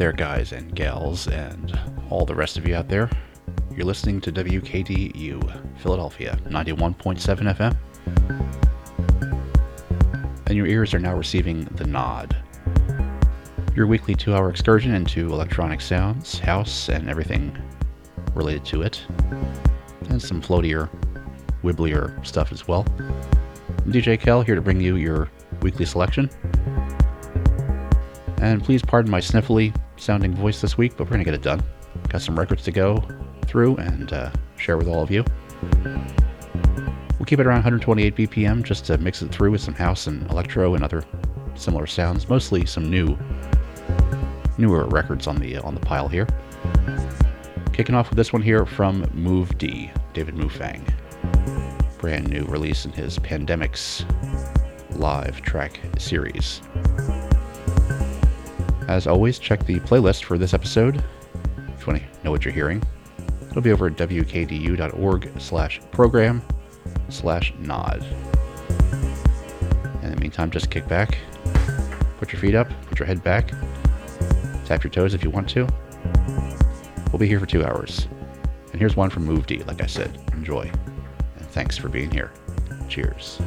There, guys and gals, and all the rest of you out there. You're listening to WKDU, Philadelphia, 91.7 FM. And your ears are now receiving the nod. Your weekly two hour excursion into electronic sounds, house, and everything related to it. And some floatier, wibblier stuff as well. DJ Kel here to bring you your weekly selection. And please pardon my sniffly sounding voice this week, but we're going to get it done. Got some records to go through and uh, share with all of you. We'll keep it around 128 BPM just to mix it through with some house and electro and other similar sounds, mostly some new newer records on the on the pile here. Kicking off with this one here from Move D, David Moufang. Brand new release in his Pandemics live track series. As always, check the playlist for this episode if you want to know what you're hearing. It'll be over at wkdu.org slash program slash nod. In the meantime, just kick back, put your feet up, put your head back, tap your toes if you want to. We'll be here for two hours. And here's one from Move D, like I said. Enjoy. And thanks for being here. Cheers.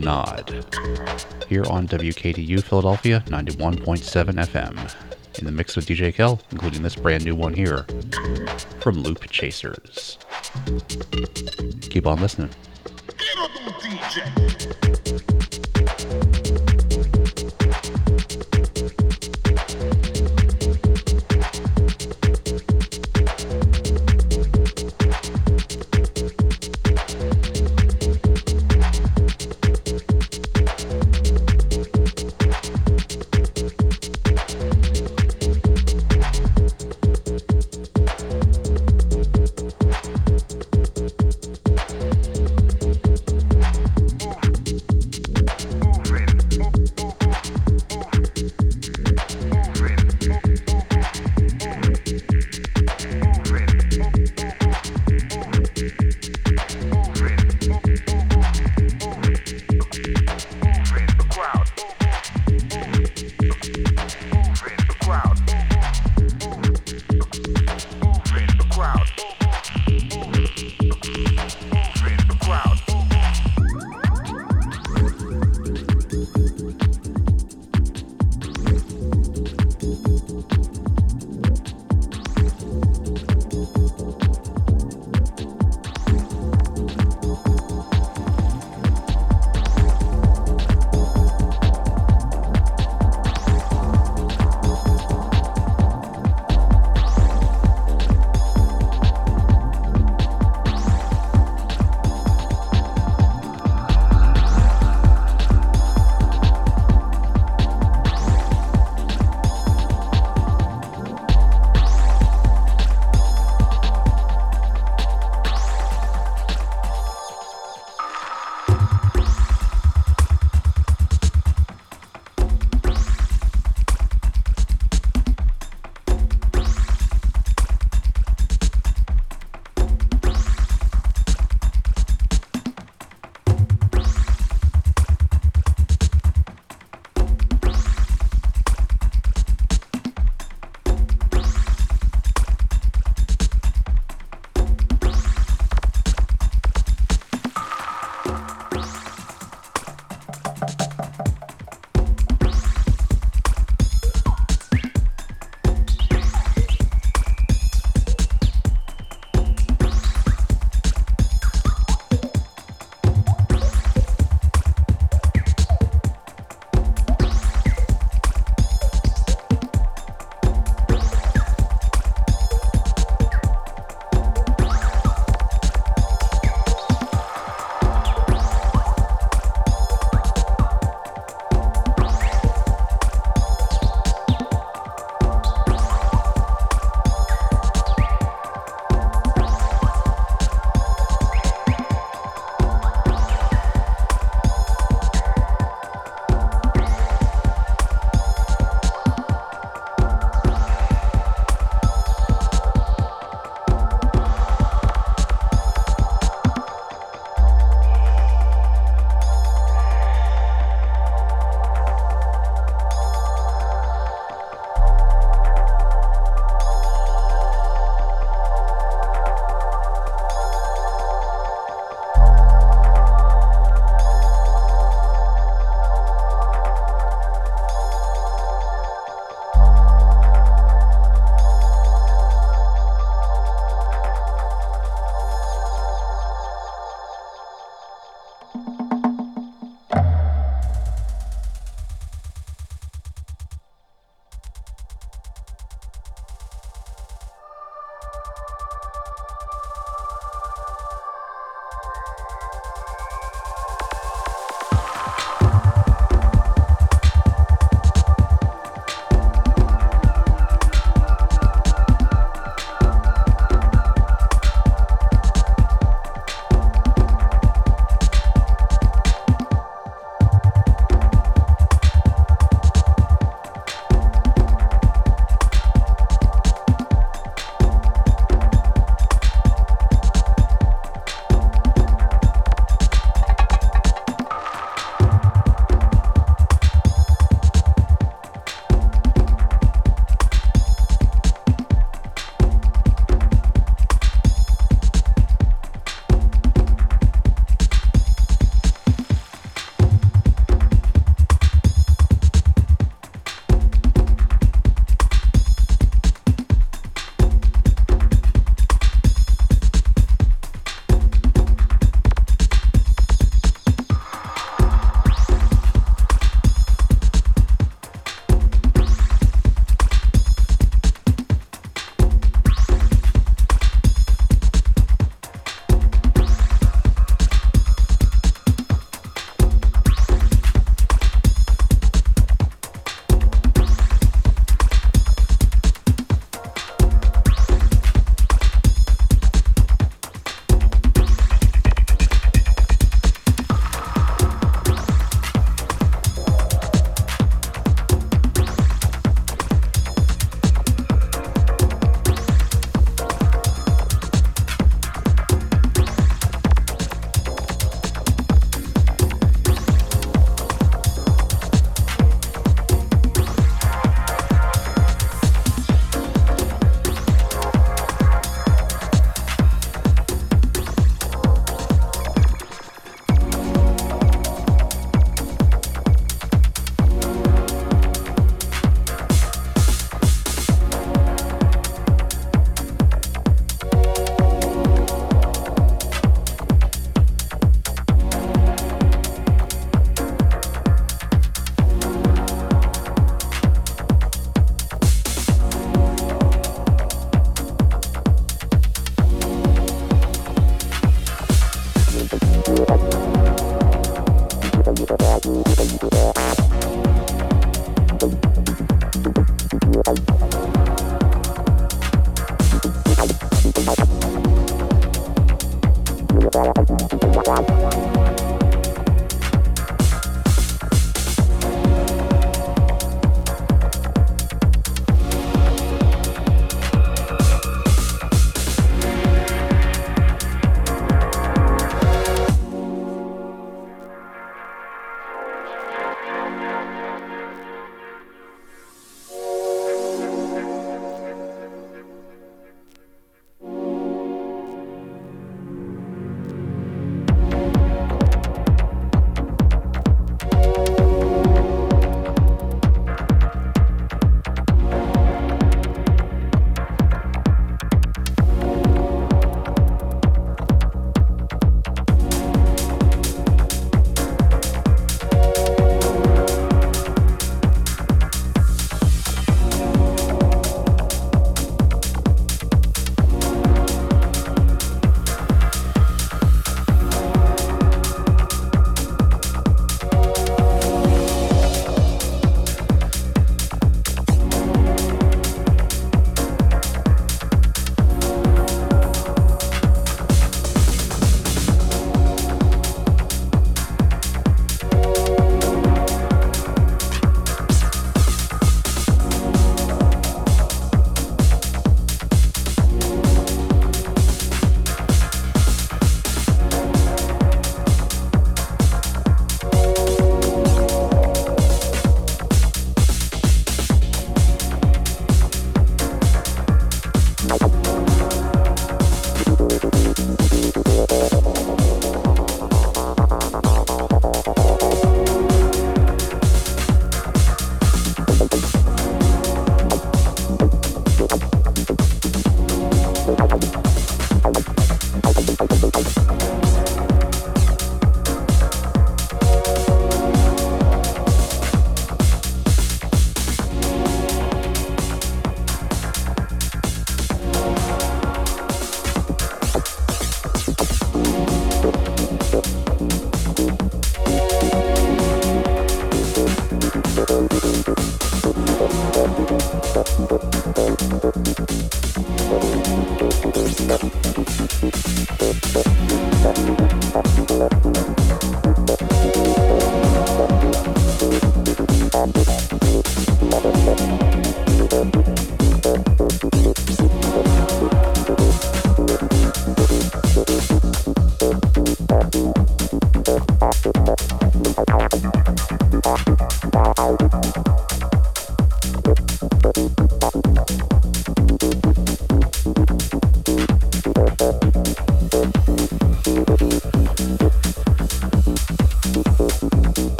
Nod here on WKDU Philadelphia 91.7 FM. In the mix with DJ Kel, including this brand new one here from Loopchasers. Keep on listening.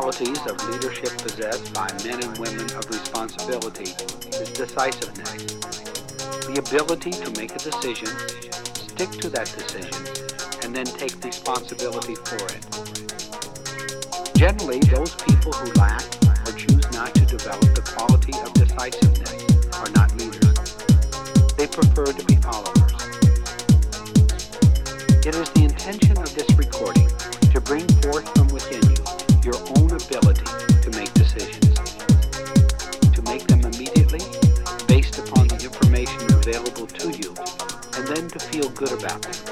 Qualities of leadership possessed by men and women of responsibility is decisiveness. The ability to make a decision, stick to that decision, and then take responsibility for it. Generally, those people who lack or choose not to develop the quality of decisiveness are not leaders. They prefer to be followers. It is the intention of this recording to bring forth from within you your own ability to make decisions, to make them immediately based upon the information available to you, and then to feel good about them.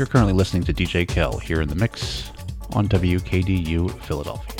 You're currently listening to DJ Kel here in the mix on WKDU Philadelphia.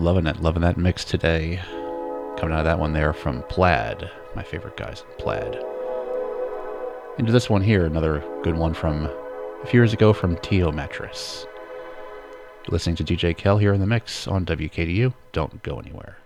Loving it, loving that mix today. Coming out of that one there from Plaid, my favorite guys, Plaid. Into this one here, another good one from a few years ago from Teo Mattress. You're listening to DJ Kel here in the mix on WKDU. Don't go anywhere.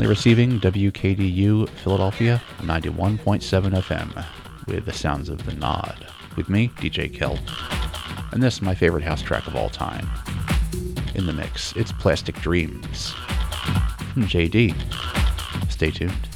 Currently receiving WKDU Philadelphia 91.7 FM with the sounds of the nod. With me, DJ Kel. And this, is my favorite house track of all time. In the mix, it's Plastic Dreams from Jaydee. Stay tuned.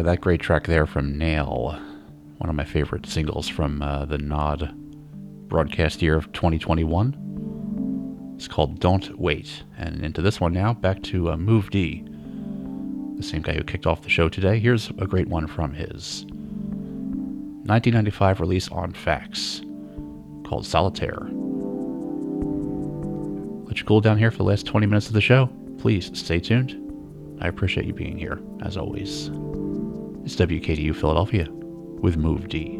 Of that great track there from Nail, one of my favorite singles from uh, the Nod broadcast year of 2021. It's called Don't Wait. And into this one now, back to uh, Move D, the same guy who kicked off the show today. Here's a great one from his 1995 release on Fax called Solitaire. Let you cool down here for the last 20 minutes of the show. Please stay tuned. I appreciate you being here, as always. It's WKDU Philadelphia with Move D.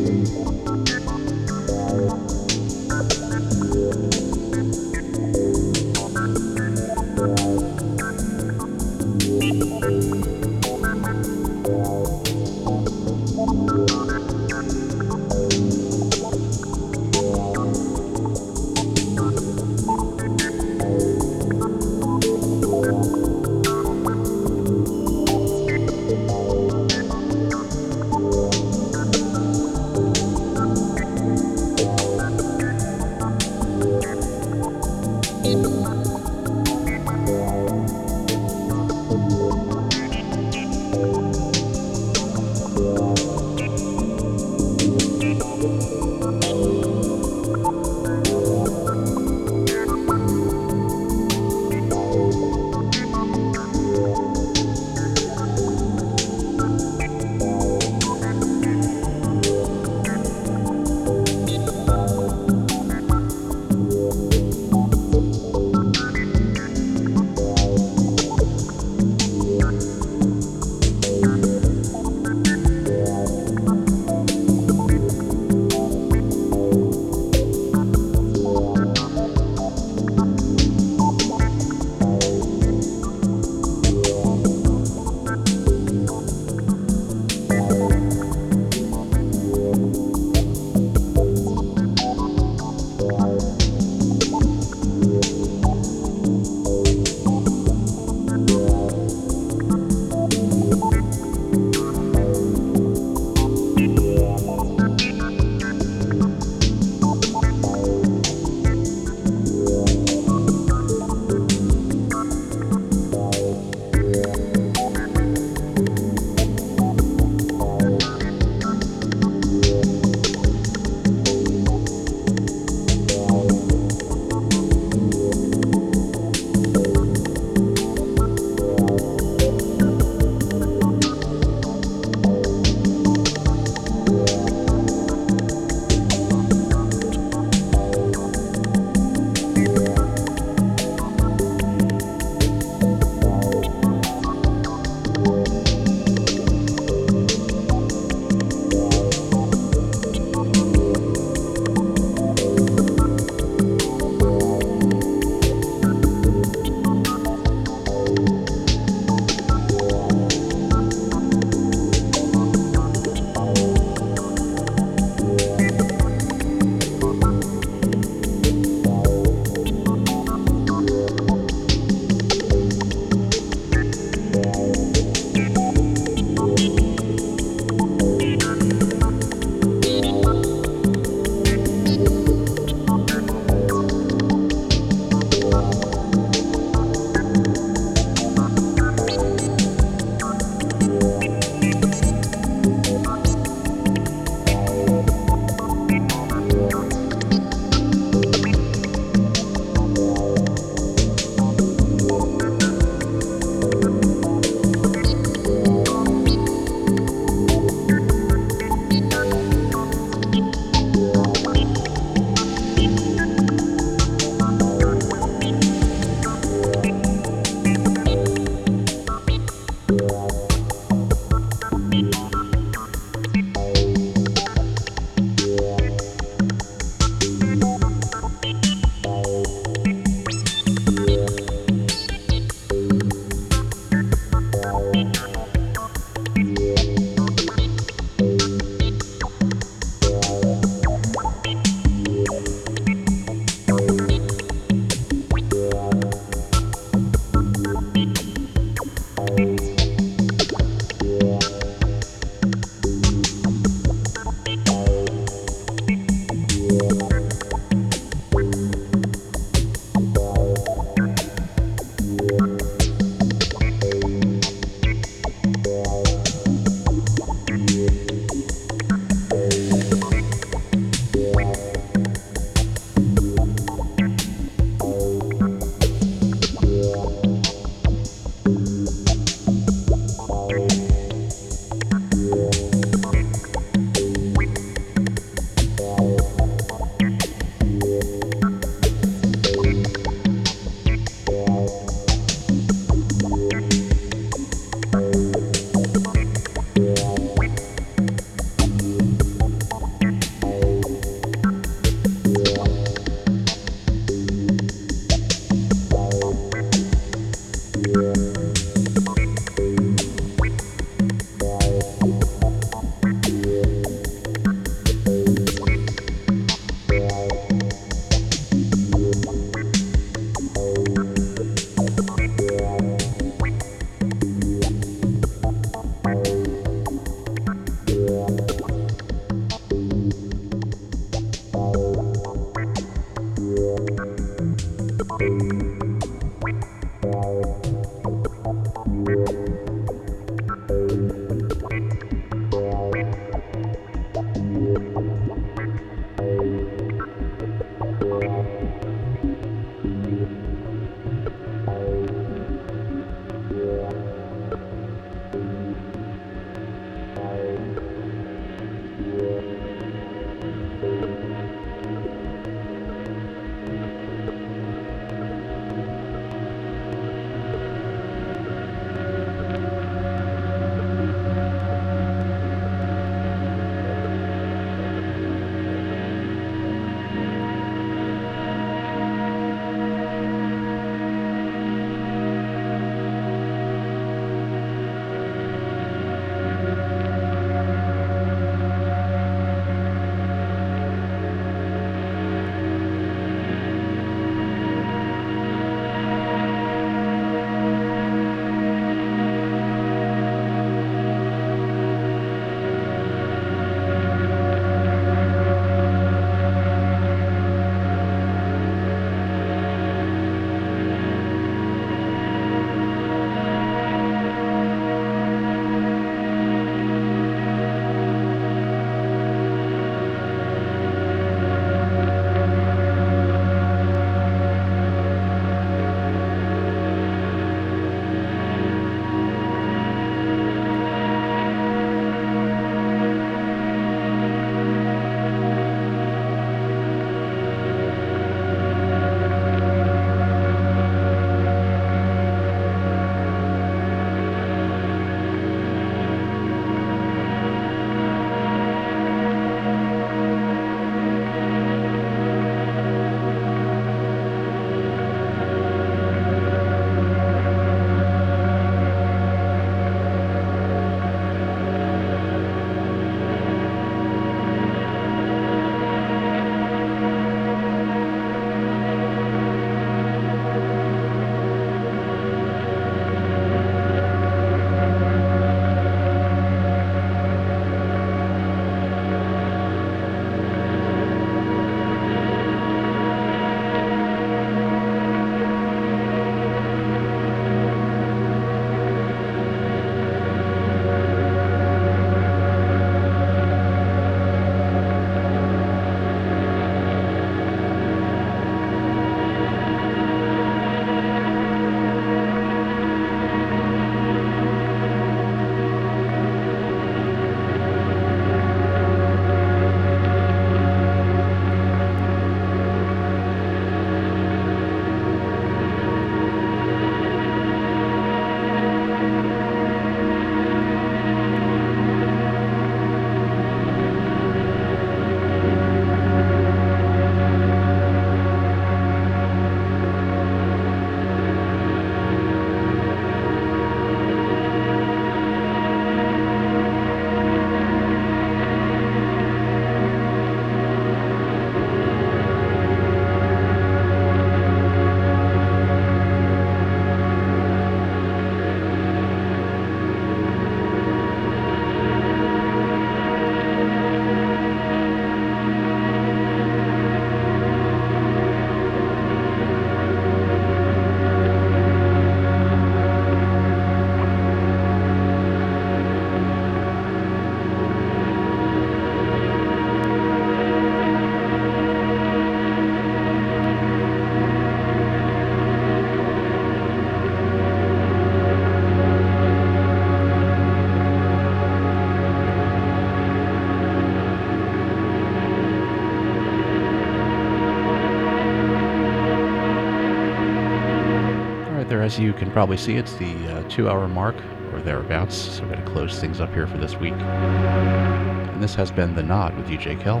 as you can probably see, it's the uh, two hour mark or thereabouts, so we're going to close things up here for this week. And this has been The Nod with DJ Kel.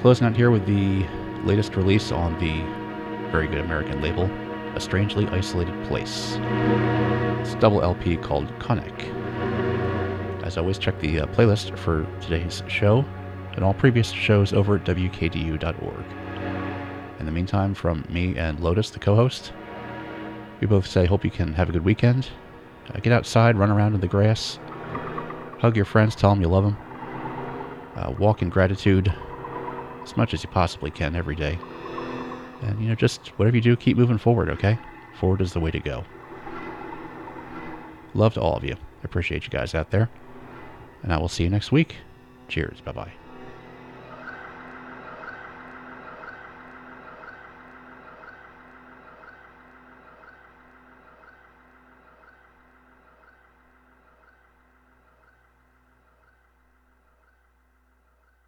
Closing out here with the latest release on the very good American label, A Strangely Isolated Place. It's double LP called Conic. As always, check the uh, playlist for today's show and all previous shows over at wkdu.org. In the meantime, from me and Lotus, the co host, we both say hope you can have a good weekend. Uh, get outside, run around in the grass, hug your friends, tell them you love them, uh, walk in gratitude as much as you possibly can every day. And, you know, just whatever you do, keep moving forward, okay? Forward is the way to go. Love to all of you. I appreciate you guys out there. And I will see you next week. Cheers. Bye bye.